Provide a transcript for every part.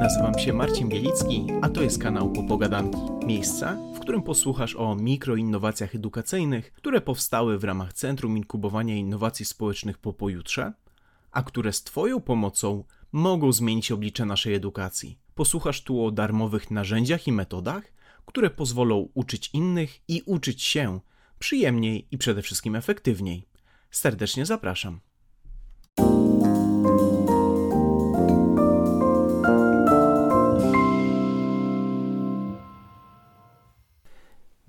Nazywam się Marcin Bielicki, a to jest kanał Popogadanki. Miejsca, w którym posłuchasz o mikroinnowacjach edukacyjnych, które powstały w ramach Centrum Inkubowania Innowacji Społecznych po pojutrze, a które z Twoją pomocą mogą zmienić oblicze naszej edukacji. Posłuchasz tu o darmowych narzędziach i metodach, które pozwolą uczyć innych i uczyć się przyjemniej i przede wszystkim efektywniej. Serdecznie zapraszam.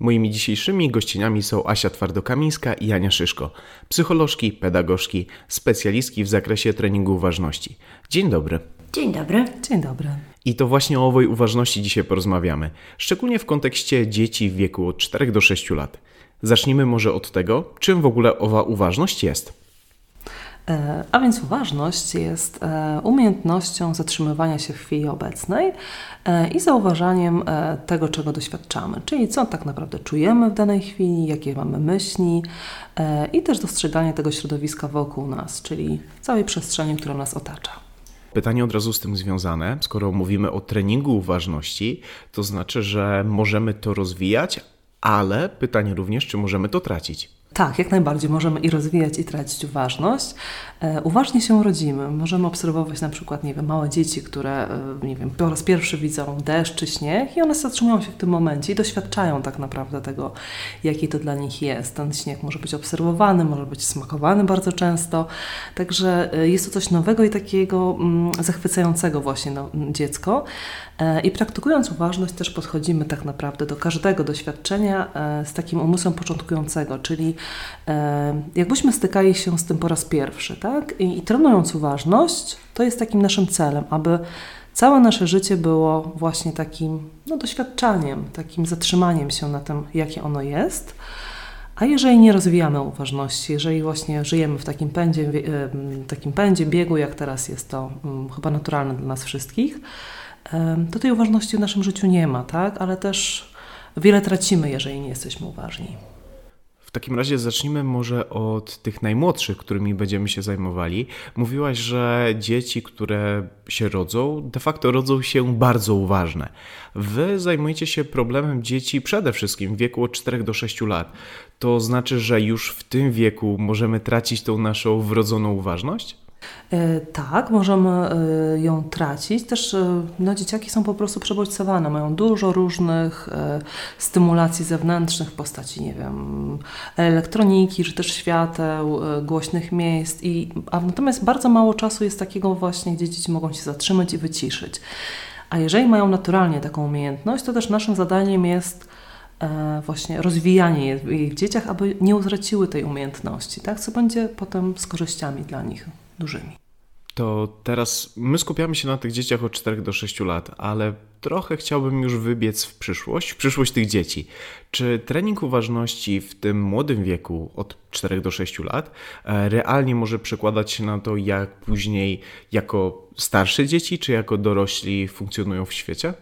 Moimi dzisiejszymi gościniami są Asia Twardokamińska i Ania Szyszko, psycholożki, pedagogzki, specjalistki w zakresie treningu uważności. Dzień dobry. Dzień dobry. Dzień dobry. I to właśnie o owej uważności dzisiaj porozmawiamy, szczególnie w kontekście dzieci w wieku od 4 do 6 lat. Zacznijmy może od tego, czym w ogóle owa uważność jest. E, a więc uważność jest e, umiejętnością zatrzymywania się w chwili obecnej e, i zauważaniem tego, czego doświadczamy, czyli co tak naprawdę czujemy w danej chwili, jakie mamy myśli i też dostrzeganie tego środowiska wokół nas, czyli całej przestrzeni, która nas otacza. Pytanie od razu z tym związane. Skoro mówimy o treningu uważności, to znaczy, że możemy to rozwijać, ale pytanie również, czy możemy to tracić. Tak, jak najbardziej możemy i rozwijać, i tracić uważność. E, uważnie się rodzimy. Możemy obserwować na przykład, nie wiem, małe dzieci, które, e, nie wiem, po raz pierwszy widzą deszcz czy śnieg i one zatrzymują się w tym momencie i doświadczają tak naprawdę tego, jaki to dla nich jest. Ten śnieg może być obserwowany, może być smakowany bardzo często. Także e, jest to coś nowego i takiego mm, zachwycającego właśnie no, dziecko. E, I praktykując uważność też podchodzimy tak naprawdę do każdego doświadczenia e, z takim umysłem początkującego, czyli e, jakbyśmy stykali się z tym po raz pierwszy, tak? I, i trenując uważność, to jest takim naszym celem, aby całe nasze życie było właśnie takim no, doświadczaniem, takim zatrzymaniem się na tym, jakie ono jest. A jeżeli nie rozwijamy uważności, jeżeli właśnie żyjemy w takim pędzie, takim pędzie biegu, jak teraz jest to mm, chyba naturalne dla nas wszystkich, to tej uważności w naszym życiu nie ma, tak? Ale też wiele tracimy, jeżeli nie jesteśmy uważni. W takim razie zacznijmy może od tych najmłodszych, którymi będziemy się zajmowali. Mówiłaś, że dzieci, które się rodzą, de facto rodzą się bardzo uważne. Wy zajmujecie się problemem dzieci przede wszystkim w wieku od 4 do 6 lat. To znaczy, że już w tym wieku możemy tracić tą naszą wrodzoną uważność? E, tak, możemy e, ją tracić. Też e, no, dzieciaki są po prostu przebodźcowane, mają dużo różnych stymulacji zewnętrznych w postaci, nie wiem, elektroniki, czy też świateł, głośnych miejsc. I, a natomiast bardzo mało czasu jest takiego właśnie, gdzie dzieci mogą się zatrzymać i wyciszyć. A jeżeli mają naturalnie taką umiejętność, to też naszym zadaniem jest właśnie rozwijanie jej w dzieciach, aby nie utraciły tej umiejętności, tak? co będzie potem z korzyściami dla nich dużymi. To teraz my skupiamy się na tych dzieciach od 4 do 6 lat, ale trochę chciałbym już wybiec w przyszłość, w przyszłość tych dzieci. Czy trening uważności w tym młodym wieku, od 4 do 6 lat, e, realnie może przekładać się na to, jak później jako starsze dzieci, czy jako dorośli funkcjonują w świecie?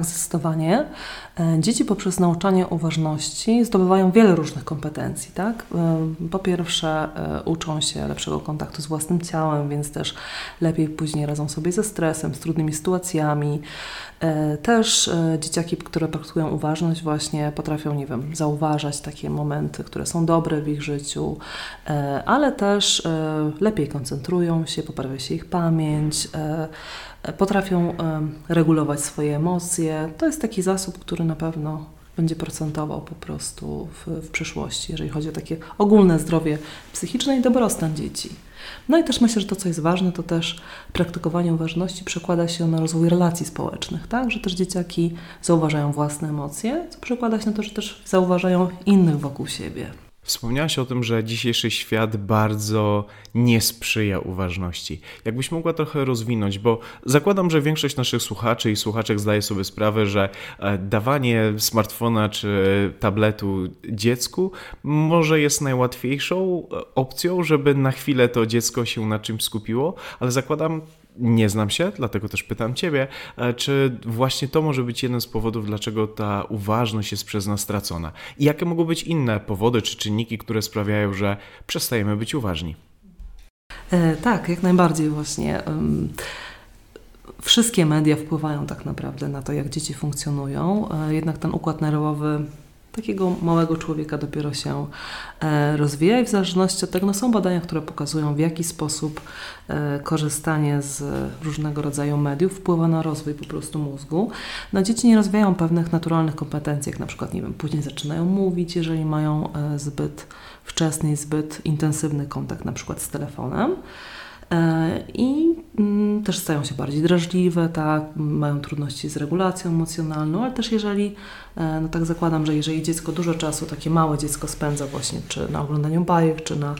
Zdecydowanie. E, dzieci poprzez nauczanie uważności zdobywają wiele różnych kompetencji. Tak? E, po pierwsze, e, uczą się lepszego kontaktu z własnym ciałem, więc też lepiej później radzą sobie ze stresem, z trudnymi sytuacjami. Też dzieciaki, które praktykują uważność, właśnie potrafią, nie wiem, zauważać takie momenty, które są dobre w ich życiu, ale też lepiej koncentrują się, poprawia się ich pamięć potrafią regulować swoje emocje. To jest taki zasób, który na pewno będzie procentował po prostu w, w przyszłości, jeżeli chodzi o takie ogólne zdrowie psychiczne i dobrostan dzieci. No i też myślę, że to, co jest ważne, to też praktykowanie uważności przekłada się na rozwój relacji społecznych, tak? Że też dzieciaki zauważają własne emocje, co przekłada się na to, że też zauważają innych wokół siebie. Wspomniałaś o tym, że dzisiejszy świat bardzo nie sprzyja uważności. Jakbyś mogła trochę rozwinąć, bo zakładam, że większość naszych słuchaczy i słuchaczek zdaje sobie sprawę, że e, dawanie smartfona czy tabletu dziecku może jest najłatwiejszą e, opcją, żeby na chwilę to dziecko się na czymś skupiło, ale zakładam nie znam się, dlatego też pytam Ciebie, e, czy właśnie to może być jeden z powodów, dlaczego ta uważność jest przez nas stracona? I jakie mogą być inne powody czy czynniki, które sprawiają, że przestajemy być uważni? E, tak, jak najbardziej właśnie. wszystkie media wpływają tak naprawdę na to, jak dzieci funkcjonują. E, jednak ten układ nerwowy takiego małego człowieka dopiero się e, rozwija i w zależności od tego no są badania, które pokazują w jaki sposób e, korzystanie z różnego rodzaju mediów wpływa na rozwój po prostu mózgu. No dzieci nie rozwijają pewnych naturalnych kompetencji, jak na przykład, nie wiem, później zaczynają mówić, jeżeli mają zbyt wczesny i zbyt intensywny kontakt na przykład z telefonem. E, i też stają się bardziej drażliwe, tak, mają trudności z regulacją emocjonalną, ale też jeżeli, e, no tak zakładam, że jeżeli dziecko dużo czasu, takie małe dziecko spędza właśnie czy na oglądaniu bajek, czy na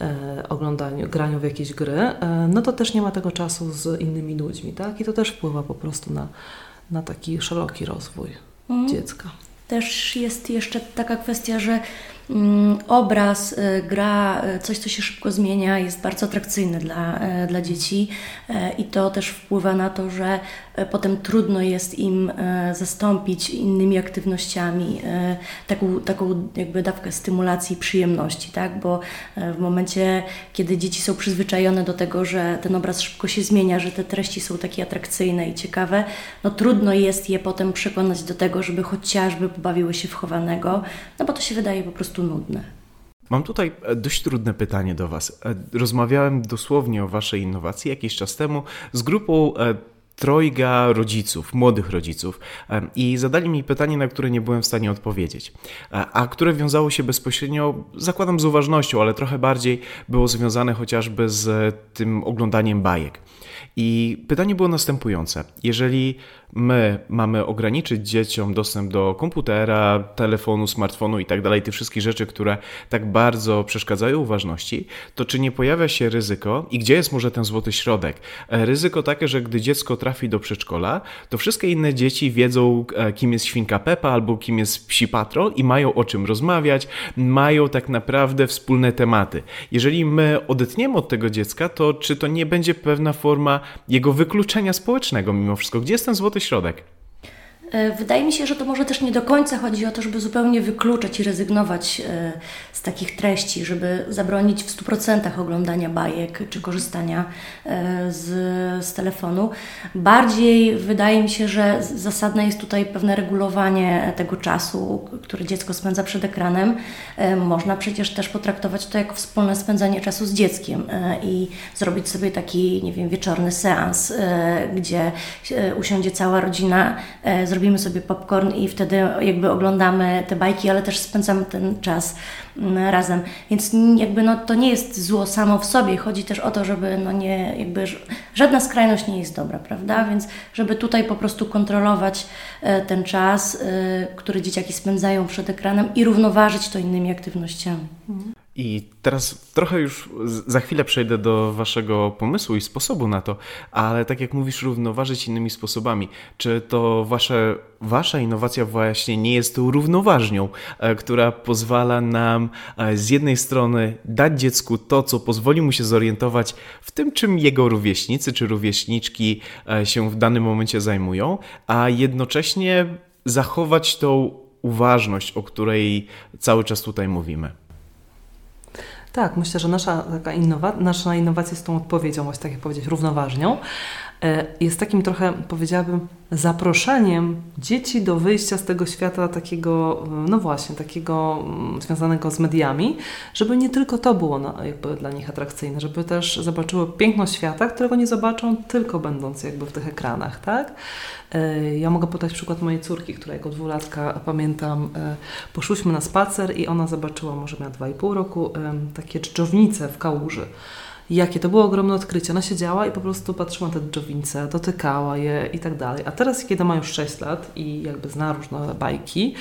e, oglądaniu, graniu w jakieś gry, no to też nie ma tego czasu z innymi ludźmi, tak, i to też wpływa po prostu na, na taki szeroki rozwój mhm. dziecka. Też jest jeszcze taka kwestia, że Mm, obraz, y, gra, y, coś, co się szybko zmienia, jest bardzo atrakcyjny dla, y, dla dzieci i to też wpływa na to, że potem trudno jest im zastąpić innymi aktywnościami taką, taką jakby dawkę stymulacji przyjemności, tak? bo w momencie, kiedy dzieci są przyzwyczajone do tego, że ten obraz szybko się zmienia, że te treści są takie atrakcyjne i ciekawe, no trudno jest je potem przekonać do tego, żeby chociażby pobawiły się w chowanego, no bo to się wydaje po prostu nudne. Mam tutaj e, dość trudne pytanie do Was. E, rozmawiałem dosłownie o Waszej innowacji jakiś czas temu z grupą e, trojga rodziców, młodych rodziców i zadali mi pytanie, na które nie byłem w stanie odpowiedzieć, a które wiązało się bezpośrednio, zakładam z uważnością, ale trochę bardziej było związane chociażby z tym oglądaniem bajek. I pytanie było następujące. Jeżeli my mamy ograniczyć dzieciom dostęp do komputera, telefonu, smartfonu i tak dalej, tych wszystkich rzeczy, które tak bardzo przeszkadzają uważności, to czy nie pojawia się ryzyko i gdzie jest może ten złoty środek? E, ryzyko takie, że gdy dziecko trafi do przedszkola, to wszystkie inne dzieci wiedzą, e, kim jest świnka Pepa albo kim jest psi patrol i mają o czym rozmawiać, mają tak naprawdę wspólne tematy. Jeżeli my odetniemy od tego dziecka, to czy to nie będzie pewna forma jego wykluczenia społecznego mimo wszystko? Gdzie jest ten złoty środek? E, wydaje mi się, że to może też nie do końca chodzi o to, żeby zupełnie wykluczać i rezygnować e, z takich treści, żeby zabronić w 100% oglądania bajek czy korzystania e, z, z telefonu. Bardziej wydaje mi się, że zasadne jest tutaj pewne regulowanie tego czasu, który dziecko spędza przed ekranem. Można przecież też potraktować to jako wspólne spędzanie czasu z dzieckiem i zrobić sobie taki, nie wiem, wieczorny seans, gdzie usiądzie cała rodzina, zrobić robimy sobie popcorn i wtedy jakby oglądamy te bajki, ale też spędzamy ten czas mm, razem. Więc jakby no, to nie jest zło samo w sobie. Chodzi też o to, żeby no nie, jakby żadna skrajność nie jest dobra, prawda? Więc żeby tutaj po prostu kontrolować e, ten czas, e, który dzieciaki spędzają przed ekranem i równoważyć to innymi aktywnościami. I teraz trochę już za chwilę przejdę do Waszego pomysłu i sposobu na to, ale tak jak mówisz, równoważyć innymi sposobami. Czy to wasze, Wasza innowacja właśnie nie jest tą równoważnią, e, która pozwala nam e, z jednej strony dać dziecku to, co pozwoli mu się zorientować w tym, czym jego rówieśnicy czy rówieśniczki e, się w danym momencie zajmują, a jednocześnie zachować tą uważność, o której cały czas tutaj mówimy? Tak, myślę, że nasza, taka innowa nasza innowacja z tą odpowiedzią, właśnie tak jak powiedzieć, równoważnią, jest takim trochę, powiedziałabym, zaproszeniem dzieci do wyjścia z tego świata takiego, no właśnie, takiego mm, związanego z mediami, żeby nie tylko to było na, jakby dla nich atrakcyjne, żeby też zobaczyły piękno świata, którego nie zobaczą tylko będąc jakby w tych ekranach, tak? E, ja mogę podać przykład mojej córki, która jako dwulatka, pamiętam, e, poszłyśmy na spacer i ona zobaczyła, może miała dwa i pół roku, takie dżdżownice w kałuży jakie to było ogromne odkrycie. Ona siedziała i po prostu patrzyła na te dżowince, dotykała je i tak dalej. A teraz, kiedy ma już 6 lat i jakby zna różne bajki,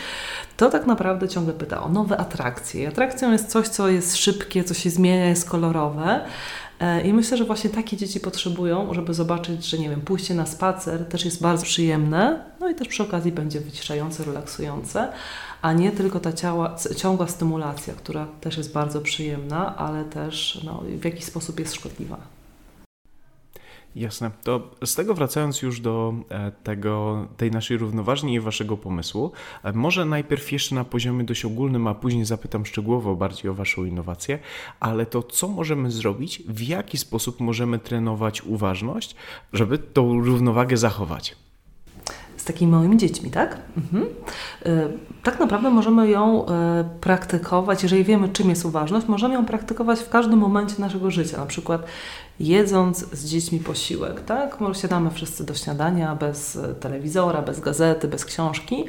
to tak naprawdę ciągle pyta o nowe atrakcje. I atrakcją jest coś, co jest szybkie, co się zmienia, jest kolorowe. E, I myślę, że właśnie takie dzieci potrzebują, żeby zobaczyć, że nie wiem, pójście na spacer też jest bardzo przyjemne, no i też przy okazji będzie wyciszające, relaksujące, a nie tylko ta ciała, ciągła stymulacja, która też jest bardzo przyjemna, ale też no, w jakiś sposób jest szkodliwa. Jasne. To z tego wracając już do e, tego, tej naszej równoważni i waszego pomysłu, e, może najpierw jeszcze na poziomie dość ogólnym, a później zapytam szczegółowo bardziej o waszą innowację, ale to co możemy zrobić, w jaki sposób możemy trenować uważność, żeby tą równowagę zachować? Takimi małymi dziećmi, tak? Mhm. Y, tak naprawdę możemy ją y, praktykować, jeżeli wiemy, czym jest uważność, możemy ją praktykować w każdym momencie naszego życia. Na przykład jedząc z dziećmi posiłek, tak? Siadamy wszyscy do śniadania bez telewizora, bez gazety, bez książki.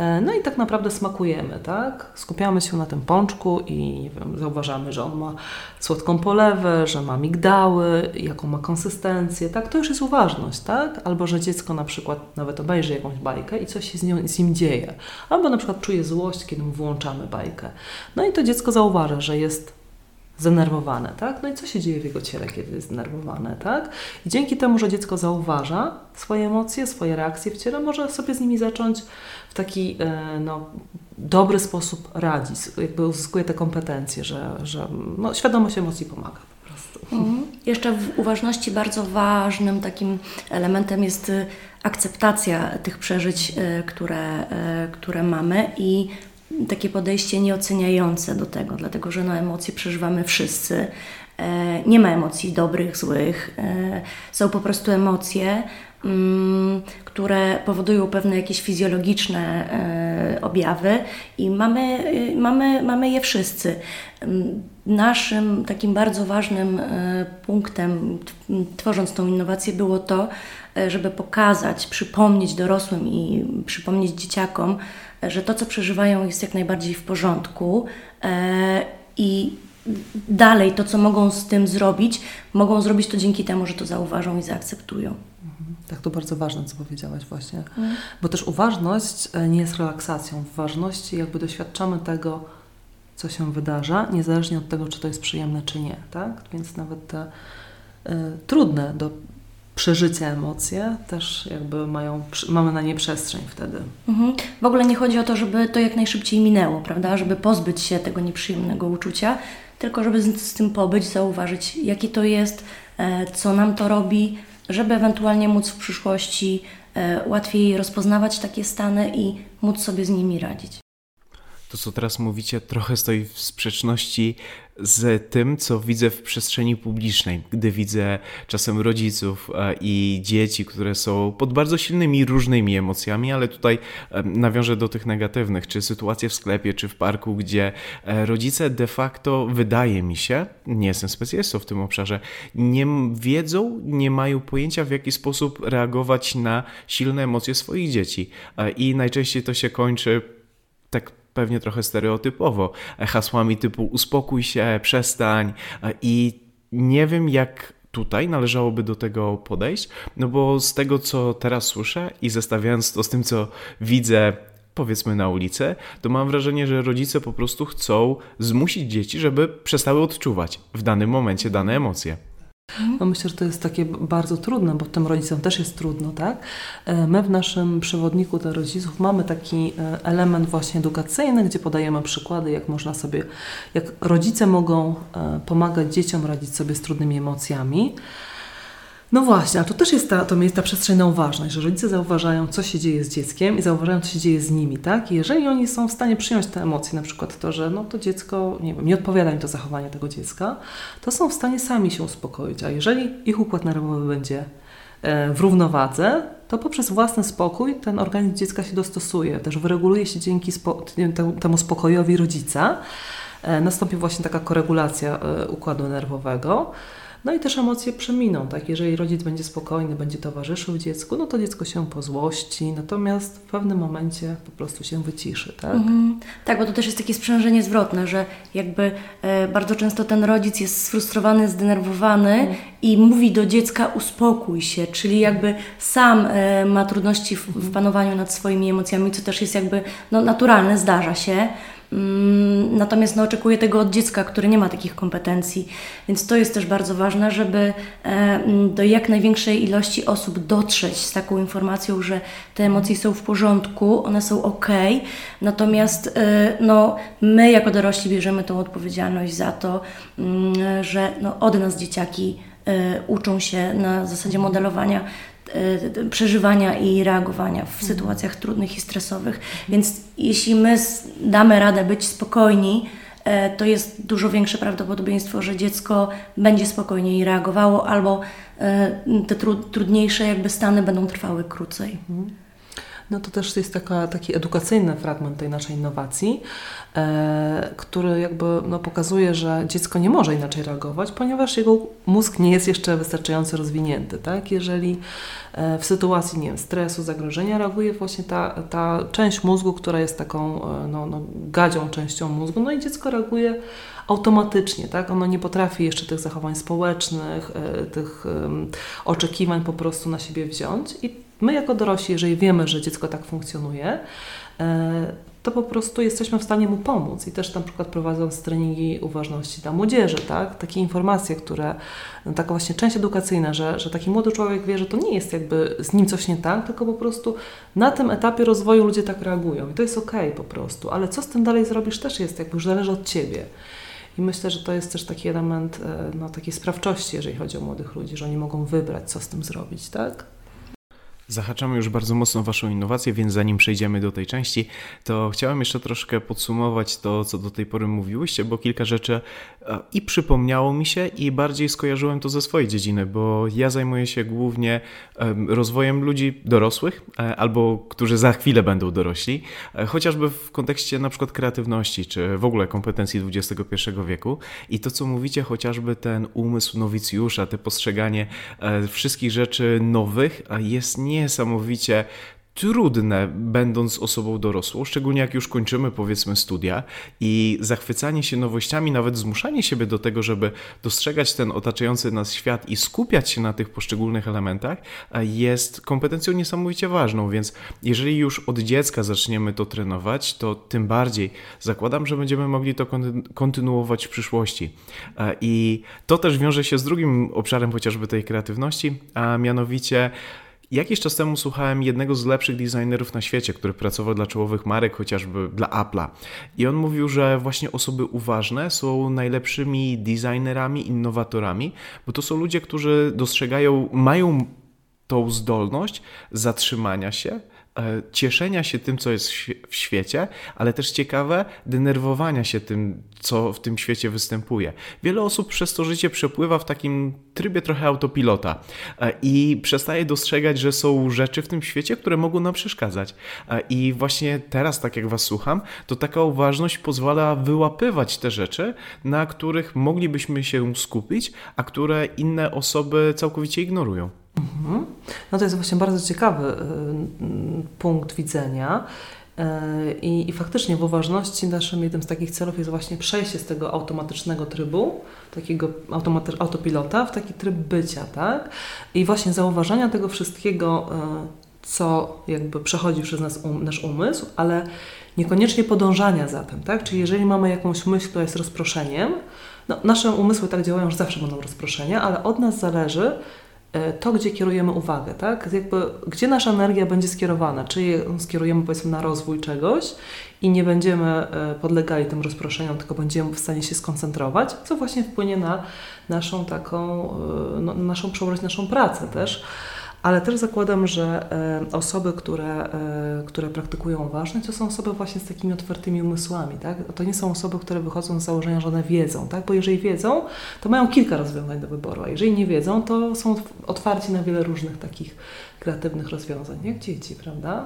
E, no i tak naprawdę smakujemy, tak? Skupiamy się na tym pączku i nie wiem, zauważamy, że on ma słodką polewę, że ma migdały, jaką ma konsystencję, tak? To już jest uważność, tak? Albo, że dziecko na przykład nawet obejrzy jakąś bajkę i coś się z, nią, z nim dzieje. Albo na przykład czuje złość, kiedy mu włączamy bajkę. No i to dziecko zauważa, że jest zdenerwowane, tak? No i co się dzieje w jego ciele, kiedy jest zdenerwowane, tak? I dzięki temu, że dziecko zauważa swoje emocje, swoje reakcje w ciele, może sobie z nimi zacząć w taki e, no, dobry sposób radzić, jakby uzyskuje te kompetencje, że, że no, świadomość emocji pomaga. po prostu. Mhm. Jeszcze w uważności bardzo ważnym takim elementem jest y, akceptacja tych przeżyć, y, które, które mamy i takie podejście nieoceniające do tego, dlatego że no, emocje przeżywamy wszyscy. E, nie ma emocji dobrych, złych. E, są po prostu emocje, mm, które powodują pewne jakieś fizjologiczne e, objawy i mamy, mamy, mamy je wszyscy. Mm, naszym takim bardzo ważnym punktem, tworząc tą innowację, było to, żeby pokazać, przypomnieć dorosłym i przypomnieć dzieciakom, że to, co przeżywają, jest jak najbardziej w porządku e, i dalej to, co mogą z tym zrobić, mogą zrobić to dzięki temu, że to zauważą i zaakceptują. Mhm. Tak, to bardzo ważne, co powiedziałaś właśnie. Mhm. Bo też uważność e, nie jest relaksacją. W ważności jakby doświadczamy tego, co się wydarza, niezależnie od tego, czy to jest przyjemne, czy nie. Tak? Więc nawet te y, trudne do przeżycia emocje też jakby mają, mamy na nie przestrzeń wtedy. Mhm. W ogóle nie chodzi o to, żeby to jak najszybciej minęło, prawda? Żeby pozbyć się tego nieprzyjemnego uczucia, tylko żeby z, z tym pobyć, zauważyć, jakie to jest, e, co nam to robi, żeby ewentualnie móc w przyszłości e, łatwiej rozpoznawać takie stany i móc sobie z nimi radzić to, co teraz mówicie, trochę stoi w sprzeczności z tym, co widzę w przestrzeni publicznej, gdy widzę czasem rodziców e, i dzieci, które są pod bardzo silnymi różnymi emocjami, ale tutaj nawiążę do tych negatywnych, czy sytuacje w sklepie, czy w parku, gdzie e, rodzice de facto, wydaje mi się, nie jestem specjalistą w tym obszarze, nie wiedzą, nie mają pojęcia, w jaki sposób reagować na silne emocje swoich dzieci. E, I najczęściej to się kończy tak pewnie trochę stereotypowo, hasłami typu uspokój się, przestań i nie wiem jak tutaj należałoby do tego podejść, no bo z tego co teraz słyszę i zestawiając to z tym co widzę powiedzmy na ulicy, to mam wrażenie, że rodzice po prostu chcą zmusić dzieci, żeby przestały odczuwać w danym momencie dane emocje. No myślę, że to jest takie bardzo trudne, bo tym rodzicom też jest trudno, tak? E, my w naszym przewodniku dla rodziców mamy taki e, element właśnie edukacyjny, gdzie podajemy przykłady, jak można sobie, jak rodzice mogą e, pomagać dzieciom radzić sobie z trudnymi emocjami. No właśnie, a to też jest ta, to jest ta przestrzeń na uważność, że rodzice zauważają, co się dzieje z dzieckiem i zauważają, co się dzieje z nimi, tak? I jeżeli oni są w stanie przyjąć te emocje, na przykład to, że no to dziecko, nie wiem, nie odpowiada im to zachowanie tego dziecka, to są w stanie sami się uspokoić. A jeżeli ich układ nerwowy będzie e, w równowadze, to poprzez własny spokój ten organizm dziecka się dostosuje, też wyreguluje się dzięki spo, temu spokojowi rodzica. E, nastąpi właśnie taka koregulacja e, układu nerwowego. No i też emocje przeminą, tak? Jeżeli rodzic będzie spokojny, będzie towarzyszył dziecku, no to dziecko się pozłości, natomiast w pewnym momencie po prostu się wyciszy, tak? Mhm. Tak, bo to też jest takie sprzężenie zwrotne, że jakby e, bardzo często ten rodzic jest sfrustrowany, zdenerwowany mhm. i mówi do dziecka uspokój się, czyli jakby sam e, ma trudności w, w panowaniu nad swoimi emocjami, co też jest jakby no, naturalne, zdarza się. Mm, natomiast no, oczekuję tego od dziecka, które nie ma takich kompetencji, więc to jest też bardzo ważne, żeby e, mm, do jak największej ilości osób dotrzeć z taką informacją, że te emocje są w porządku, one są ok, natomiast e, no, my jako dorośli bierzemy tą odpowiedzialność za to, mm, że no, od nas dzieciaki uczą się na zasadzie modelowania przeżywania i reagowania w Mhm. sytuacjach trudnych i stresowych. Więc jeśli my damy radę być spokojni, to jest dużo większe prawdopodobieństwo, że dziecko będzie spokojniej reagowało albo te trudniejsze jakby stany będą trwały krócej. No to też jest taka, taki edukacyjny fragment tej naszej innowacji, e, który jakby no, pokazuje, że dziecko nie może inaczej reagować, ponieważ jego mózg nie jest jeszcze wystarczająco rozwinięty. Tak? Jeżeli e, w sytuacji nie wiem, stresu, zagrożenia reaguje właśnie ta, ta część mózgu, która jest taką e, no, no, gadzią częścią mózgu, no i dziecko reaguje automatycznie, tak? Ono nie potrafi jeszcze tych zachowań społecznych, e, tych oczekiwań po prostu na siebie wziąć i my jako dorośli, jeżeli wiemy, że dziecko tak funkcjonuje, e, to po prostu jesteśmy w stanie mu pomóc i też na przykład prowadząc treningi uważności dla młodzieży, tak? takie informacje, które, no, taka właśnie część edukacyjna, że, że taki młody człowiek wie, że to nie jest jakby z nim coś nie tak, tylko po prostu na tym etapie rozwoju ludzie tak reagują i to jest okej po prostu, ale co z tym dalej zrobisz też jest jakby już zależy od Ciebie. I myślę, że to jest też taki element e, no, takiej sprawczości, jeżeli chodzi o młodych ludzi, że oni mogą wybrać, co z tym zrobić, tak? Zahaczamy już bardzo mocno Waszą innowację, więc zanim przejdziemy do tej części, to chciałem jeszcze troszkę podsumować to, co do tej pory mówiłyście, bo kilka rzeczy e, i przypomniało mi się, i bardziej skojarzyłem to ze swojej dziedziny, bo ja zajmuję się głównie rozwojem ludzi dorosłych, e, albo którzy za chwilę będą dorośli, e, chociażby w kontekście na przykład kreatywności, czy w ogóle kompetencji XXI wieku. I to, co mówicie, chociażby ten umysł nowicjusza, te postrzeganie wszystkich rzeczy nowych, jest nie niesamowicie trudne, będąc osobą dorosłą, szczególnie jak już kończymy, powiedzmy, studia i zachwycanie się nowościami, nawet zmuszanie siebie do tego, żeby dostrzegać ten otaczający nas świat i skupiać się na tych poszczególnych elementach, jest kompetencją niesamowicie ważną. Więc jeżeli już od dziecka zaczniemy to trenować, to tym bardziej zakładam, że będziemy mogli to kontynuować w przyszłości. I to też wiąże się z drugim obszarem chociażby tej kreatywności, a mianowicie Jakiś czas temu słuchałem jednego z lepszych designerów na świecie, który pracował dla czołowych marek, chociażby dla Apple'a. I on mówił, że właśnie osoby uważne są najlepszymi designerami, innowatorami, bo to są ludzie, którzy dostrzegają, mają tą zdolność zatrzymania się, cieszenia się tym, co jest w świecie, ale też ciekawe, denerwowania się tym, co w tym świecie występuje. Wiele osób przez to życie przepływa w takim trybie trochę autopilota e, i przestaje dostrzegać, że są rzeczy w tym świecie, które mogą nam przeszkadzać. E, I właśnie teraz, tak jak Was słucham, to taka uważność pozwala wyłapywać te rzeczy, na których moglibyśmy się skupić, a które inne osoby całkowicie ignorują. Mhm. No to jest właśnie bardzo ciekawy y, punkt widzenia. Y, I, I, faktycznie w uważności naszym jednym z takich celów jest właśnie przejście z tego automatycznego trybu, takiego automaty- autopilota, w taki tryb bycia, tak? I właśnie zauważania tego wszystkiego, y, co jakby przechodzi przez nas um, nasz umysł, ale niekoniecznie podążania za tym, tak? Czyli jeżeli mamy jakąś myśl, która jest rozproszeniem, no, nasze umysły tak działają, że zawsze będą rozproszenia, ale od nas zależy, to, gdzie kierujemy uwagę, tak? Jakby, gdzie nasza energia będzie skierowana, czy ją skierujemy powiedzmy na rozwój czegoś i nie będziemy e, podlegali tym rozproszeniom, tylko będziemy w stanie się skoncentrować, co właśnie wpłynie na naszą taką, e, no, naszą przełożność, naszą pracę też ale też zakładam, że e, osoby, które, e, które praktykują ważność, to są osoby właśnie z takimi otwartymi umysłami. Tak? To nie są osoby, które wychodzą z założenia, że one wiedzą, tak? bo jeżeli wiedzą, to mają kilka rozwiązań do wyboru, a jeżeli nie wiedzą, to są otwarci na wiele różnych takich kreatywnych rozwiązań, jak dzieci, prawda?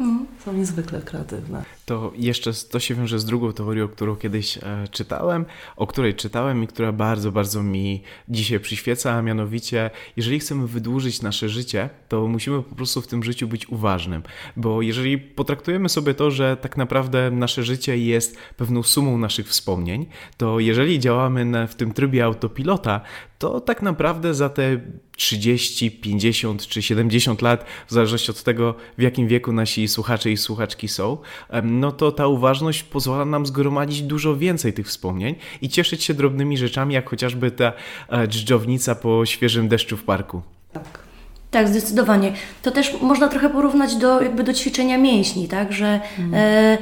Mhm. Są niezwykle kreatywne. To jeszcze to się wiąże z drugą teorią, którą kiedyś e, czytałem, o której czytałem i która bardzo, bardzo mi dzisiaj przyświeca, a mianowicie, jeżeli chcemy wydłużyć nasze życie, to musimy po prostu w tym życiu być uważnym, bo jeżeli potraktujemy sobie to, że tak naprawdę nasze życie jest pewną sumą naszych wspomnień, to jeżeli działamy w tym trybie autopilota, to tak naprawdę za te 30, 50 czy 70 lat, w zależności od tego, w jakim wieku nasi słuchacze i słuchaczki są, no to ta uważność pozwala nam zgromadzić dużo więcej tych wspomnień i cieszyć się drobnymi rzeczami, jak chociażby ta e, dżdżownica po świeżym deszczu w parku. Tak. Tak, zdecydowanie. To też można trochę porównać do, jakby do ćwiczenia mięśni, tak? Że e,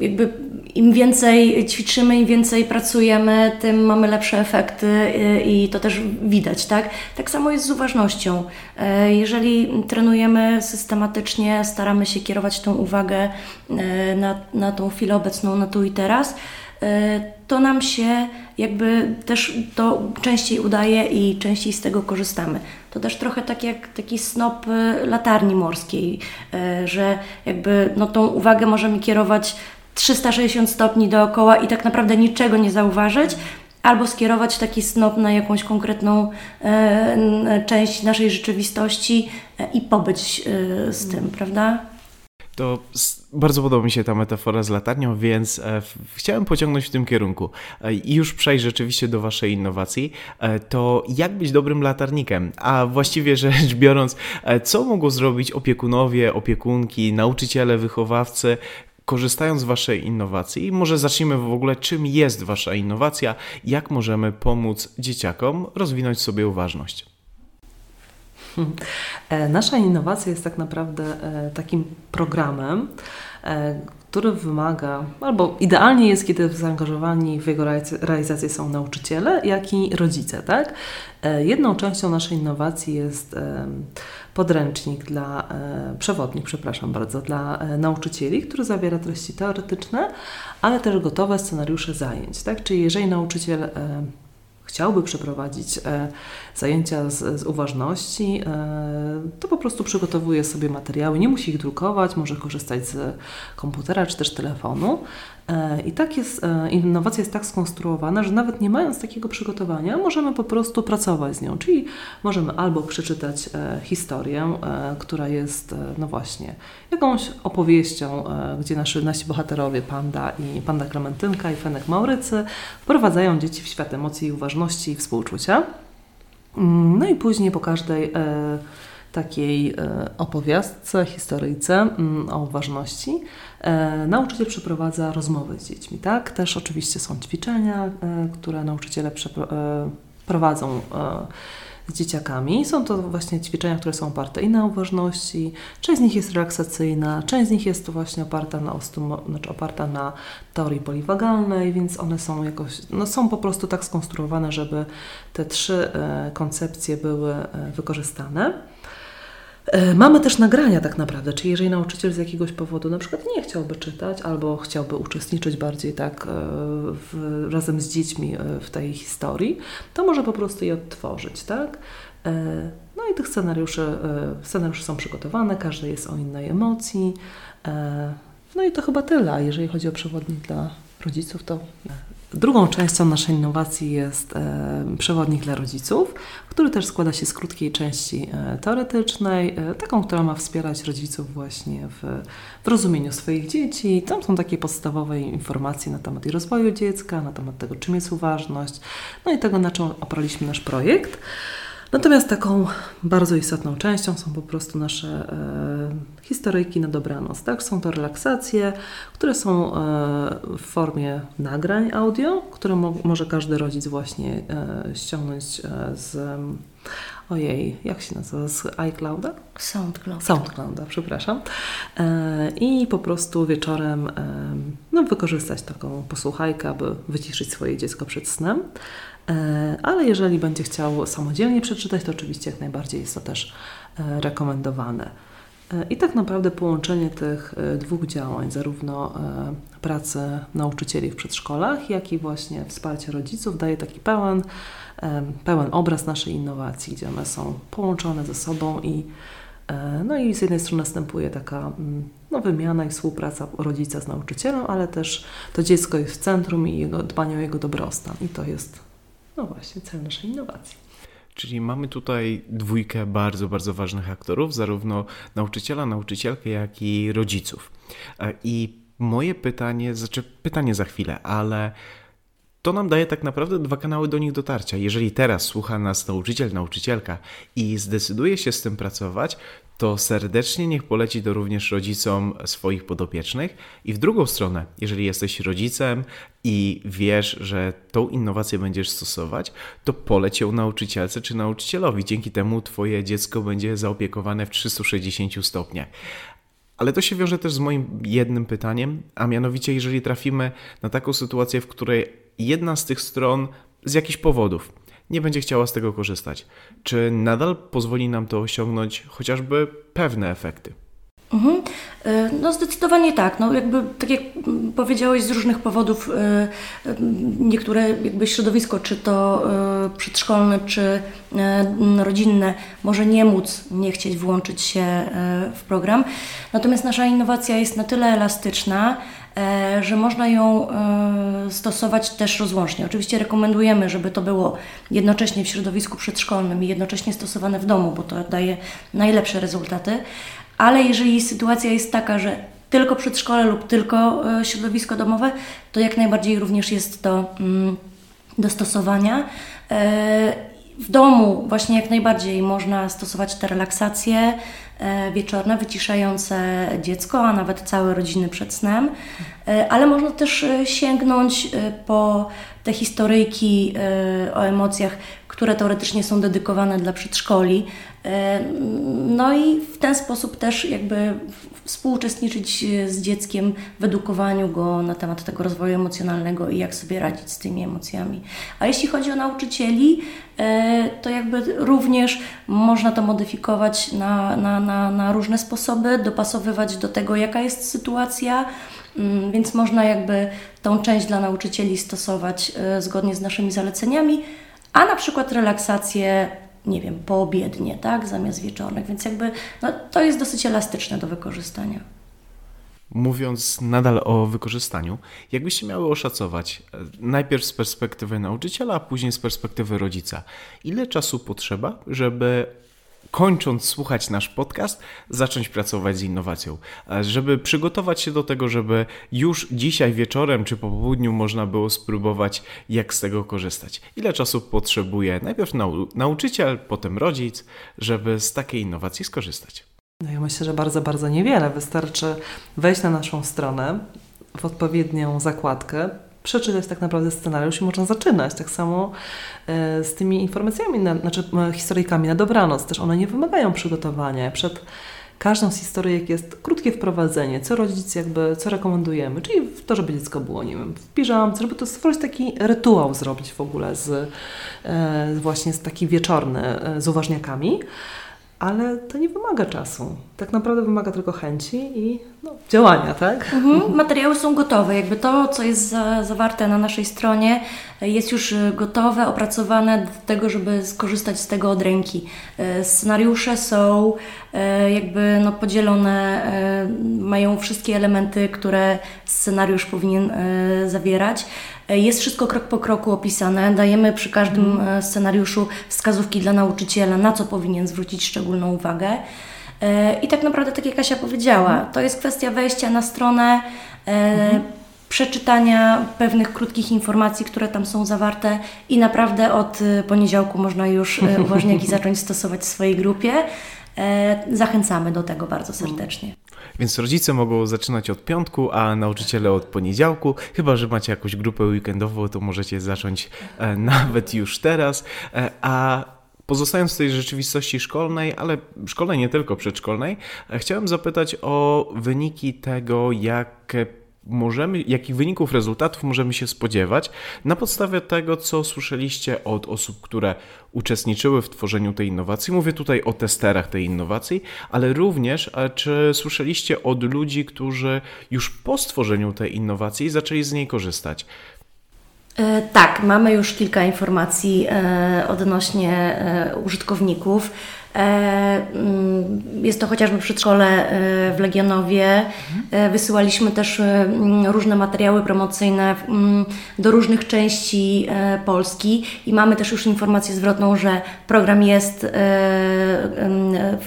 jakby im więcej ćwiczymy, im więcej pracujemy, tym mamy lepsze efekty e, i to też widać, tak? Tak samo jest z uważnością. E, jeżeli trenujemy systematycznie, staramy się kierować tą uwagę e, na, na tą chwilę obecną, na tu i teraz, e, to nam się jakby też to częściej udaje i częściej z tego korzystamy. To też trochę tak jak taki snop y, latarni morskiej, y, że jakby no, tą uwagę możemy kierować 360 stopni dookoła i tak naprawdę niczego nie zauważyć, albo skierować taki snop na jakąś konkretną e, część naszej rzeczywistości i pobyć e, z tym, prawda? To bardzo podoba mi się ta metafora z latarnią, więc e, chciałem pociągnąć w tym kierunku e, i już przejść rzeczywiście do Waszej innowacji. E, to jak być dobrym latarnikiem? A właściwie rzecz biorąc, co mogą zrobić opiekunowie, opiekunki, nauczyciele, wychowawcy, korzystając z Waszej innowacji, może zacznijmy w ogóle, czym jest Wasza innowacja, jak możemy pomóc dzieciakom rozwinąć sobie uważność. E, nasza innowacja jest tak naprawdę e, takim programem, e, który wymaga, albo idealnie jest, kiedy zaangażowani w jego realizację są nauczyciele, jak i rodzice. Tak? Jedną częścią naszej innowacji jest podręcznik dla, przewodnik, przepraszam bardzo, dla nauczycieli, który zawiera treści teoretyczne, ale też gotowe scenariusze zajęć. Tak? Czyli jeżeli nauczyciel chciałby przeprowadzić e, zajęcia z, z uważności, e, to po prostu przygotowuje sobie materiały, nie musi ich drukować, może korzystać z komputera czy też telefonu. E, I tak jest, innowacja jest tak skonstruowana, że nawet nie mając takiego przygotowania, możemy po prostu pracować z nią. Czyli możemy albo przeczytać historię, która jest, no właśnie, jakąś opowieścią, gdzie nasi, nasi bohaterowie, Panda i Panda Klementynka i Fenek Maurycy, wprowadzają dzieci w świat emocji uważności i współczucia. Mm, no i później po każdej e, takiej e, opowiastce, historyjce mm, o ważności, e, nauczyciel przeprowadza rozmowy z dziećmi. Tak? Też oczywiście są ćwiczenia, e, które nauczyciele e, prowadzą e, z dzieciakami. Są to właśnie ćwiczenia, które są oparte i na uważności, część z nich jest relaksacyjna, część z nich jest właśnie oparta na, ostumo, znaczy oparta na teorii poliwagalnej, więc one są jakoś, no są po prostu tak skonstruowane, żeby te trzy e, koncepcje były e, wykorzystane. E, mamy też nagrania tak naprawdę, czyli jeżeli nauczyciel z jakiegoś powodu na przykład nie chciałby czytać albo chciałby uczestniczyć bardziej tak e, w, razem z dziećmi e, w tej historii, to może po prostu je odtworzyć, tak? No i tych scenariuszy, scenariusze są przygotowane, każdy jest o innej emocji. No i to chyba tyle. Jeżeli chodzi o przewodnik dla rodziców, to Drugą częścią naszej innowacji jest e, przewodnik dla rodziców, który też składa się z krótkiej części e, teoretycznej, e, taką, która ma wspierać rodziców właśnie w, w rozumieniu swoich dzieci. Tam są takie podstawowe informacje na temat rozwoju dziecka, na temat tego, czym jest uważność, no i tego, na czym oparliśmy nasz projekt. Natomiast taką bardzo istotną częścią są po prostu nasze e, historyjki na dobranoc. Tak? Są to relaksacje, które są e, w formie nagrań audio, które mo może każdy rodzic właśnie e, ściągnąć e, z ojej, jak się nazywa, z iClouda? SoundCloud. SoundClouda, przepraszam. E, I po prostu wieczorem e, no, wykorzystać taką posłuchajkę, aby wyciszyć swoje dziecko przed snem. E, ale jeżeli będzie chciał samodzielnie przeczytać, to oczywiście jak najbardziej jest to też e, rekomendowane. E, I tak naprawdę połączenie tych dwóch działań, zarówno pracy nauczycieli w przedszkolach, jak i właśnie wsparcia rodziców, daje taki pełen, pełen obraz naszej innowacji, gdzie one są połączone ze sobą i no i z jednej strony następuje taka mm, no, wymiana i współpraca rodzica z nauczycielem, ale też to dziecko jest w centrum i jego, dbanie o jego dobrostan. I to jest no właśnie, cel naszej innowacji. Czyli mamy tutaj dwójkę bardzo, bardzo ważnych aktorów, zarówno nauczyciela, nauczycielkę, jak i rodziców. E, I moje pytanie, znaczy pytanie za chwilę, ale to nam daje tak naprawdę dwa kanały do nich dotarcia. Jeżeli teraz słucha nas nauczyciel, nauczycielka i zdecyduje się z tym pracować, to serdecznie niech poleci to również rodzicom swoich podopiecznych. I w drugą stronę, jeżeli jesteś rodzicem i wiesz, że tą innowację będziesz stosować, to poleć ją nauczycielce czy nauczycielowi. Dzięki temu Twoje dziecko będzie zaopiekowane w 360 stopniach. Ale to się wiąże też z moim jednym pytaniem, a mianowicie, jeżeli trafimy na taką sytuację, w której jedna z tych stron z jakichś powodów nie będzie chciała z tego korzystać, czy nadal pozwoli nam to osiągnąć chociażby pewne efekty? Mhm. E, no zdecydowanie tak. No jakby, tak jak powiedziałeś, z różnych powodów e, e, niektóre jakby środowisko, czy to przedszkolne, czy rodzinne, może nie móc, nie chcieć włączyć się w program. Natomiast nasza innowacja jest na tyle elastyczna, że można ją stosować też rozłącznie. Oczywiście rekomendujemy, żeby to było jednocześnie w środowisku przedszkolnym i jednocześnie stosowane w domu, bo to daje najlepsze rezultaty ale jeżeli sytuacja jest taka, że tylko przedszkole lub tylko e, środowisko domowe, to jak najbardziej również jest to mm, do stosowania. E, w domu właśnie jak najbardziej można stosować te relaksacje e, wieczorne, wyciszające dziecko, a nawet całe rodziny przed snem, ale można też sięgnąć po te historyjki o emocjach, które teoretycznie są dedykowane dla przedszkoli. E, no i w ten sposób też jakby współuczestniczyć z dzieckiem w edukowaniu go na temat tego rozwoju emocjonalnego i jak sobie radzić z tymi emocjami. A jeśli chodzi o nauczycieli, e, to jakby również można to modyfikować na, na, na, na różne sposoby, dopasowywać do tego, jaka jest sytuacja. Mm, więc można jakby tą część dla nauczycieli stosować e, zgodnie z naszymi zaleceniami, a na przykład relaksację, nie wiem, poobiednie, tak, zamiast wieczornych, więc jakby no, to jest dosyć elastyczne do wykorzystania. Mówiąc nadal o wykorzystaniu, jakbyście miały oszacować e, najpierw z perspektywy nauczyciela, a później z perspektywy rodzica, ile czasu potrzeba, żeby kończąc słuchać nasz podcast, zacząć pracować z innowacją, żeby przygotować się do tego, żeby już dzisiaj wieczorem czy po południu można było spróbować, jak z tego korzystać. Ile czasu potrzebuje najpierw nau nauczyciel, potem rodzic, żeby z takiej innowacji skorzystać? No ja myślę, że bardzo, bardzo niewiele. Wystarczy wejść na naszą stronę w odpowiednią zakładkę, przeczytać tak naprawdę scenariusz i można zaczynać. Tak samo e, z tymi informacjami, na, znaczy e, historyjkami na dobranoc. Też one nie wymagają przygotowania. Przed każdą z historyjek jest krótkie wprowadzenie, co rodzic jakby, co rekomendujemy, czyli to, żeby dziecko było, nie wiem, w piżamce, żeby to stworzyć taki rytuał zrobić w ogóle z e, właśnie z taki wieczorny z uważniakami ale to nie wymaga czasu. Tak naprawdę wymaga tylko chęci i no, działania, tak? Mhm, materiały są gotowe. Jakby to, co jest za, zawarte na naszej stronie, jest już gotowe, opracowane do tego, żeby skorzystać z tego od ręki. E, scenariusze są e, jakby no, podzielone, mają wszystkie elementy, które scenariusz powinien zawierać. Jest wszystko krok po kroku opisane. Dajemy przy każdym mhm. scenariuszu wskazówki dla nauczyciela, na co powinien zwrócić szczególną uwagę. I tak naprawdę, tak jak Kasia powiedziała, mhm. to jest kwestia wejścia na stronę, mhm. przeczytania pewnych krótkich informacji, które tam są zawarte i naprawdę od poniedziałku można już uważniaki zacząć stosować w swojej grupie. Zachęcamy do tego bardzo serdecznie. Więc rodzice mogą zaczynać od piątku, a nauczyciele od poniedziałku. Chyba, że macie jakąś grupę weekendową, to możecie zacząć e, nawet już teraz. E, a Pozostając w tej rzeczywistości szkolnej, ale szkolnej nie tylko przedszkolnej, e, chciałem zapytać o wyniki tego, jak możemy, jakich wyników, rezultatów możemy się spodziewać na podstawie tego, co słyszeliście od osób, które uczestniczyły w tworzeniu tej innowacji. Mówię tutaj o testerach tej innowacji, ale również, czy słyszeliście od ludzi, którzy już po stworzeniu tej innowacji zaczęli z niej korzystać? E, tak, mamy już kilka informacji e, odnośnie e, użytkowników. Mm, jest to chociażby przedszkole w Legionowie. Wysyłaliśmy też różne materiały promocyjne mm, do różnych części Polski i mamy też już informację zwrotną, że program jest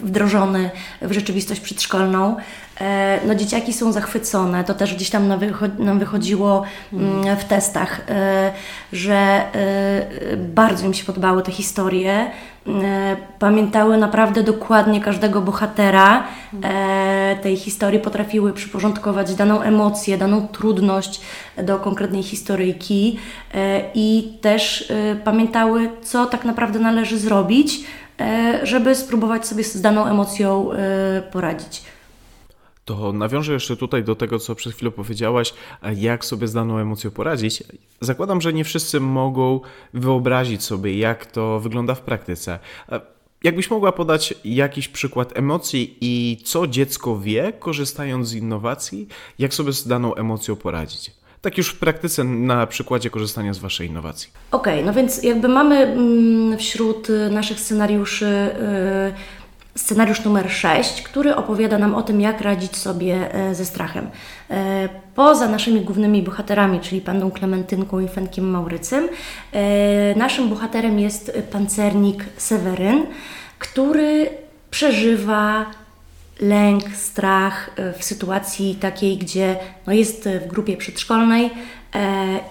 wdrożony w rzeczywistość przedszkolną. E, no, dzieciaki są zachwycone, to też gdzieś tam nam wychodziło mm, w testach, e, że e, bardzo im się podobały te historie. Pamiętały naprawdę dokładnie każdego bohatera tej historii, potrafiły przyporządkować daną emocję, daną trudność do konkretnej historyjki i też pamiętały, co tak naprawdę należy zrobić, żeby spróbować sobie z daną emocją poradzić. To nawiążę jeszcze tutaj do tego, co przed chwilą powiedziałaś, jak sobie z daną emocją poradzić. Zakładam, że nie wszyscy mogą wyobrazić sobie, jak to wygląda w praktyce. Jakbyś mogła podać jakiś przykład emocji i co dziecko wie, korzystając z innowacji, jak sobie z daną emocją poradzić? Tak już w praktyce na przykładzie korzystania z Waszej innowacji. Okej, okay, no więc jakby mamy mm, wśród naszych scenariuszy scenariusz numer 6, który opowiada nam o tym, jak radzić sobie e, ze strachem. E, poza naszymi głównymi bohaterami, czyli pandą Klementynką i Fenkiem Maurycym, e, naszym bohaterem jest pancernik Seweryn, który przeżywa lęk, strach w sytuacji takiej, gdzie no jest w grupie przedszkolnej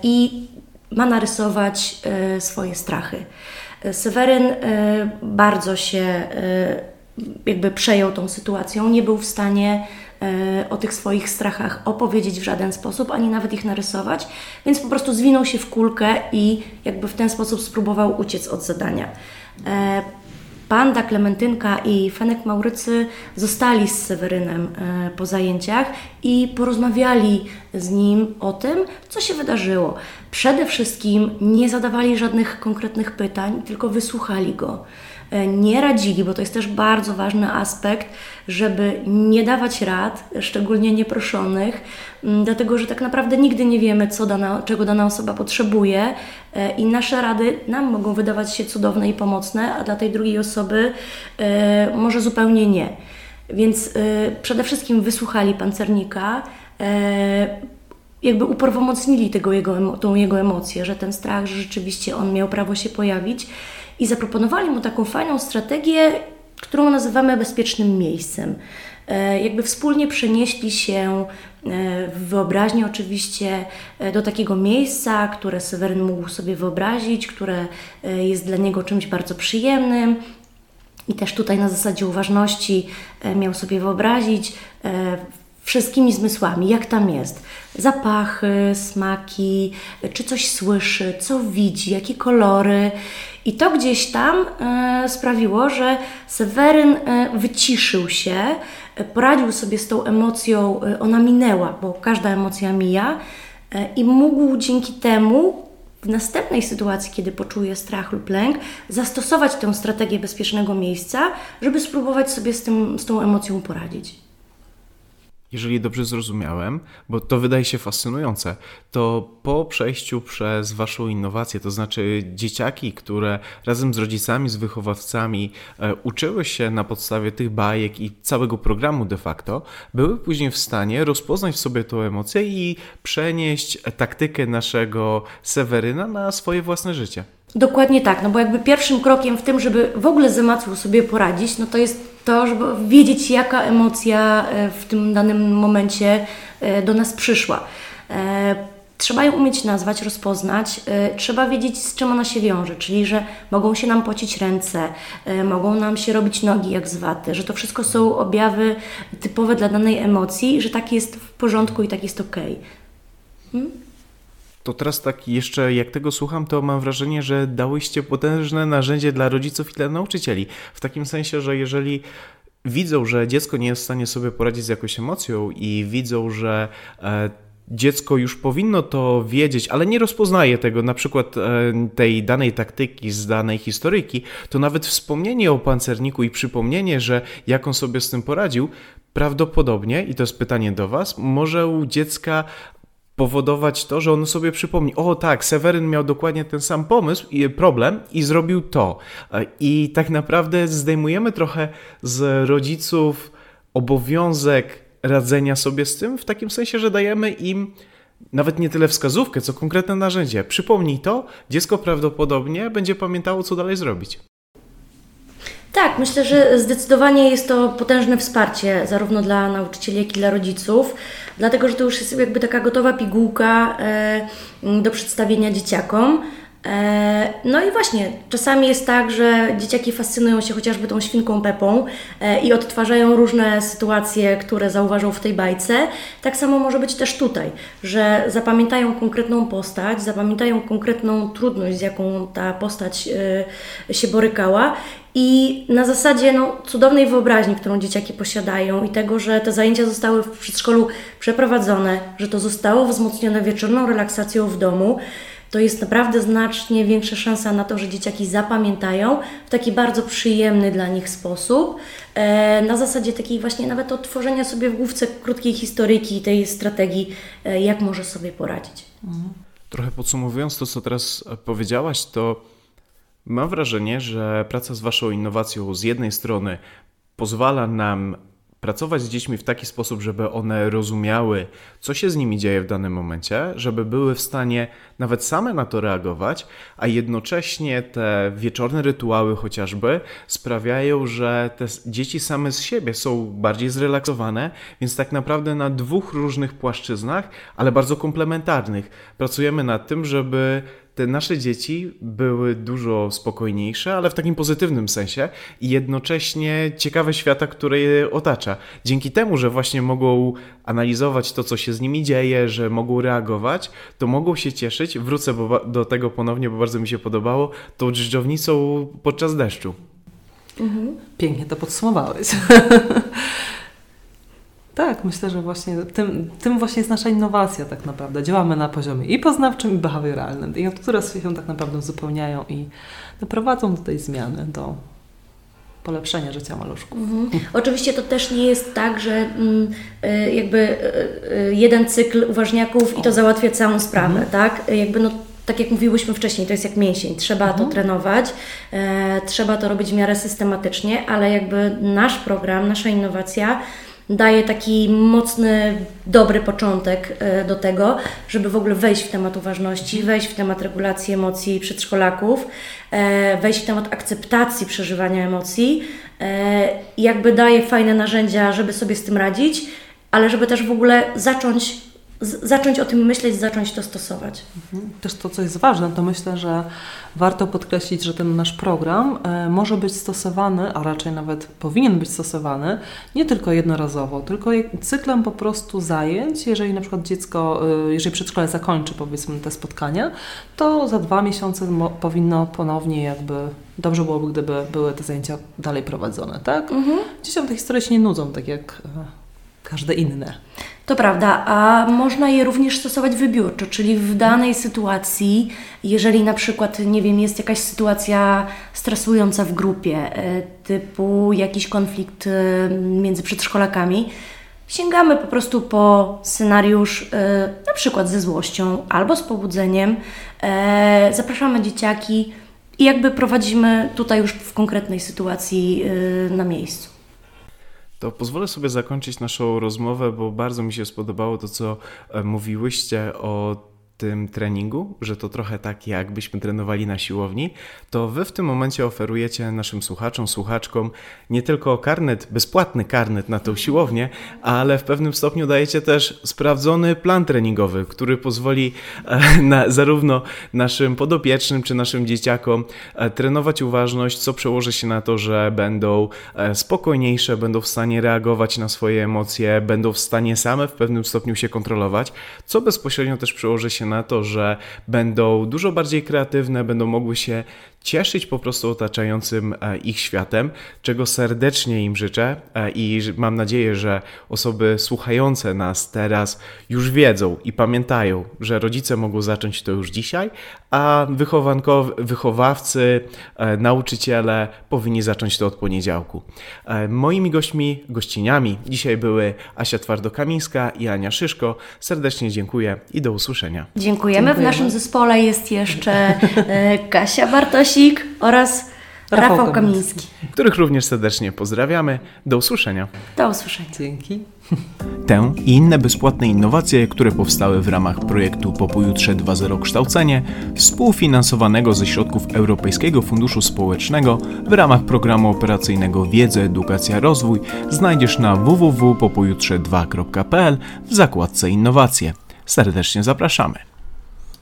i ma narysować swoje strachy. Seweryn bardzo się jakby przejął tą sytuacją, nie był w stanie e, o tych swoich strachach opowiedzieć w żaden sposób, ani nawet ich narysować, więc po prostu zwinął się w kulkę i jakby w ten sposób spróbował uciec od zadania. E, Panda, Klementynka i Fenek Maurycy zostali z Sewerynem e, po zajęciach i porozmawiali z nim o tym, co się wydarzyło. Przede wszystkim nie zadawali żadnych konkretnych pytań, tylko wysłuchali go. E, nie radzili, bo to jest też bardzo ważny aspekt, żeby nie dawać rad, szczególnie nieproszonych, dlatego że tak naprawdę nigdy nie wiemy, co dana, czego dana osoba potrzebuje e, i nasze rady nam mogą wydawać się cudowne i pomocne, a dla tej drugiej osoby e, może zupełnie nie. Więc przede wszystkim wysłuchali pancernika, jakby uprawomocnili tego jego, tą jego emocję, że ten strach, że rzeczywiście on miał prawo się pojawić i zaproponowali mu taką fajną strategię, którą nazywamy bezpiecznym miejscem. E, jakby wspólnie przenieśli się e, w wyobraźni oczywiście e, do takiego miejsca, które Seweryn mógł sobie wyobrazić, które jest dla niego czymś bardzo przyjemnym. I też tutaj na zasadzie uważności miał sobie wyobrazić wszystkimi zmysłami, jak tam jest. Zapachy, smaki, czy coś słyszy, co widzi, jakie kolory. I to gdzieś tam e, sprawiło, że Seweryn e, wyciszył się, e, poradził sobie z tą emocją, ona minęła, bo każda emocja mija, i mógł dzięki temu w następnej sytuacji, kiedy poczuje strach lub lęk, zastosować tę strategię bezpiecznego miejsca, żeby spróbować sobie z, tym, z tą emocją poradzić jeżeli dobrze zrozumiałem, bo to wydaje się fascynujące, to po przejściu przez Waszą innowację, to znaczy dzieciaki, które razem z rodzicami, z wychowawcami e, uczyły się na podstawie tych bajek i całego programu de facto, były później w stanie rozpoznać w sobie tę emocję i przenieść taktykę naszego Seweryna na swoje własne życie. Dokładnie tak, no bo jakby pierwszym krokiem w tym, żeby w ogóle z emocją sobie poradzić, no to jest to, żeby wiedzieć, jaka emocja e, w tym danym momencie e, do nas przyszła. E, trzeba ją umieć nazwać, rozpoznać, trzeba wiedzieć, z czym ona się wiąże, czyli że mogą się nam pocić ręce, mogą nam się robić nogi jak z waty, że to wszystko są objawy typowe dla danej emocji, że tak jest w porządku i tak jest ok. Hmm? To teraz tak jeszcze jak tego słucham, to mam wrażenie, że dałyście potężne narzędzie dla rodziców i dla nauczycieli. W takim sensie, że jeżeli widzą, że dziecko nie jest w stanie sobie poradzić z jakąś emocją i widzą, że e, dziecko już powinno to wiedzieć, ale nie rozpoznaje tego, na przykład e, tej danej taktyki z danej historyjki, to nawet wspomnienie o pancerniku i przypomnienie, że jak on sobie z tym poradził, prawdopodobnie, i to jest pytanie do Was, może u dziecka powodować to, że on sobie przypomni, o tak, Seweryn miał dokładnie ten sam pomysł i problem i zrobił to. I tak naprawdę zdejmujemy trochę z rodziców obowiązek radzenia sobie z tym, w takim sensie, że dajemy im nawet nie tyle wskazówkę, co konkretne narzędzie. Przypomnij to, dziecko prawdopodobnie będzie pamiętało, co dalej zrobić. Tak, myślę, że zdecydowanie jest to potężne wsparcie zarówno dla nauczycieli, jak i dla rodziców, dlatego że to już jest jakby taka gotowa pigułka e, do przedstawienia dzieciakom. E, no i właśnie, czasami jest tak, że dzieciaki fascynują się chociażby tą świnką Pepą e, i odtwarzają różne sytuacje, które zauważą w tej bajce. Tak samo może być też tutaj, że zapamiętają konkretną postać, zapamiętają konkretną trudność, z jaką ta postać się borykała i na zasadzie no, cudownej wyobraźni, którą dzieciaki posiadają i tego, że te zajęcia zostały w przedszkolu przeprowadzone, że to zostało wzmocnione wieczorną relaksacją w domu, to jest naprawdę znacznie większa szansa na to, że dzieciaki zapamiętają w taki bardzo przyjemny dla nich sposób. E, na zasadzie takiej właśnie nawet odtworzenia sobie w główce krótkiej historyjki i tej strategii, e, jak może sobie poradzić. Trochę podsumowując to, co teraz powiedziałaś, to mam wrażenie, że praca z Waszą innowacją z jednej strony pozwala nam pracować z dziećmi w taki sposób, żeby one rozumiały, co się z nimi dzieje w danym momencie, żeby były w stanie nawet same na to reagować, a jednocześnie te wieczorne rytuały chociażby sprawiają, że te dzieci same z siebie są bardziej zrelaksowane, więc tak naprawdę na dwóch różnych płaszczyznach, ale bardzo komplementarnych. Pracujemy nad tym, żeby te nasze dzieci były dużo spokojniejsze, ale w takim pozytywnym sensie i jednocześnie ciekawe świata, które je otacza. Dzięki temu, że właśnie mogą analizować to, co się z nimi dzieje, że mogą reagować, to mogą się cieszyć. Wrócę do tego ponownie, bo bardzo mi się podobało, tą dżdżownicą podczas deszczu. Mhm. Pięknie to podsumowałeś. Tak, myślę, że właśnie tym, tym właśnie jest nasza innowacja tak naprawdę. Działamy na poziomie i poznawczym, i behawioralnym, i które się tak naprawdę uzupełniają i doprowadzą do tej zmiany, do polepszenia życia maluszków. Mhm. Oczywiście to też nie jest tak, że mm, y, jakby y, y, jeden cykl uważniaków i to załatwia całą sprawę, mhm. tak? Jakby no tak jak mówiłyśmy wcześniej, to jest jak mięsień, trzeba mhm. to trenować, e, trzeba to robić w miarę systematycznie, ale jakby nasz program, nasza innowacja daje taki mocny, dobry początek e, do tego, żeby w ogóle wejść w temat uważności, wejść w temat regulacji emocji przedszkolaków, e, wejść w temat akceptacji przeżywania emocji. E, jakby daje fajne narzędzia, żeby sobie z tym radzić, ale żeby też w ogóle zacząć zacząć o tym myśleć, zacząć to stosować. Mhm. Też to, co jest ważne, to myślę, że warto podkreślić, że ten nasz program e, może być stosowany, a raczej nawet powinien być stosowany nie tylko jednorazowo, tylko cyklem po prostu zajęć. Jeżeli na przykład dziecko, e, jeżeli przedszkole zakończy powiedzmy te spotkania, to za dwa miesiące powinno ponownie jakby dobrze byłoby, gdyby były te zajęcia dalej prowadzone, tak? Mhm. Dzieciom te historie się nie nudzą, tak jak e, każde inne. To prawda, a można je również stosować wybiórczo, czyli w danej sytuacji, jeżeli na przykład, nie wiem, jest jakaś sytuacja stresująca w grupie, e, typu jakiś konflikt e, między przedszkolakami, sięgamy po prostu po scenariusz, e, na przykład ze złością albo z pobudzeniem, zapraszamy dzieciaki i jakby prowadzimy tutaj już w konkretnej sytuacji na miejscu. To pozwolę sobie zakończyć naszą rozmowę, bo bardzo mi się spodobało to, co e, mówiłyście o tym treningu, że to trochę tak, jakbyśmy trenowali na siłowni, to wy w tym momencie oferujecie naszym słuchaczom, słuchaczkom nie tylko karnet, bezpłatny karnet na tą siłownię, ale w pewnym stopniu dajecie też sprawdzony plan treningowy, który pozwoli e, na, zarówno naszym podopiecznym czy naszym dzieciakom e, trenować uważność, co przełoży się na to, że będą e, spokojniejsze, będą w stanie reagować na swoje emocje, będą w stanie same w pewnym stopniu się kontrolować, co bezpośrednio też przełoży się na to, że będą dużo bardziej kreatywne, będą mogły się cieszyć po prostu otaczającym e, ich światem, czego serdecznie im życzę e, i mam nadzieję, że osoby słuchające nas teraz już wiedzą i pamiętają, że rodzice mogą zacząć to już dzisiaj, a wychowawcy, e, nauczyciele powinni zacząć to od poniedziałku. Moimi gośćmi, gościniami dzisiaj były Asia Twardokamińska i Ania Szyszko. Serdecznie dziękuję i do usłyszenia. Dziękujemy. Dziękujemy. W naszym zespole jest jeszcze Kasia Bartoś oraz Rafał, Rafał Kamiński. Których również serdecznie pozdrawiamy. Do usłyszenia. Do usłyszenia. Dzięki. Tę i inne bezpłatne innowacje, które powstały w ramach projektu Po pojutrze 2.0 Kształcenie, współfinansowanego ze środków Europejskiego Funduszu Społecznego w ramach programu operacyjnego Wiedza, Edukacja, Rozwój, znajdziesz na www.popojutrze2.pl w zakładce Innowacje. Serdecznie zapraszamy.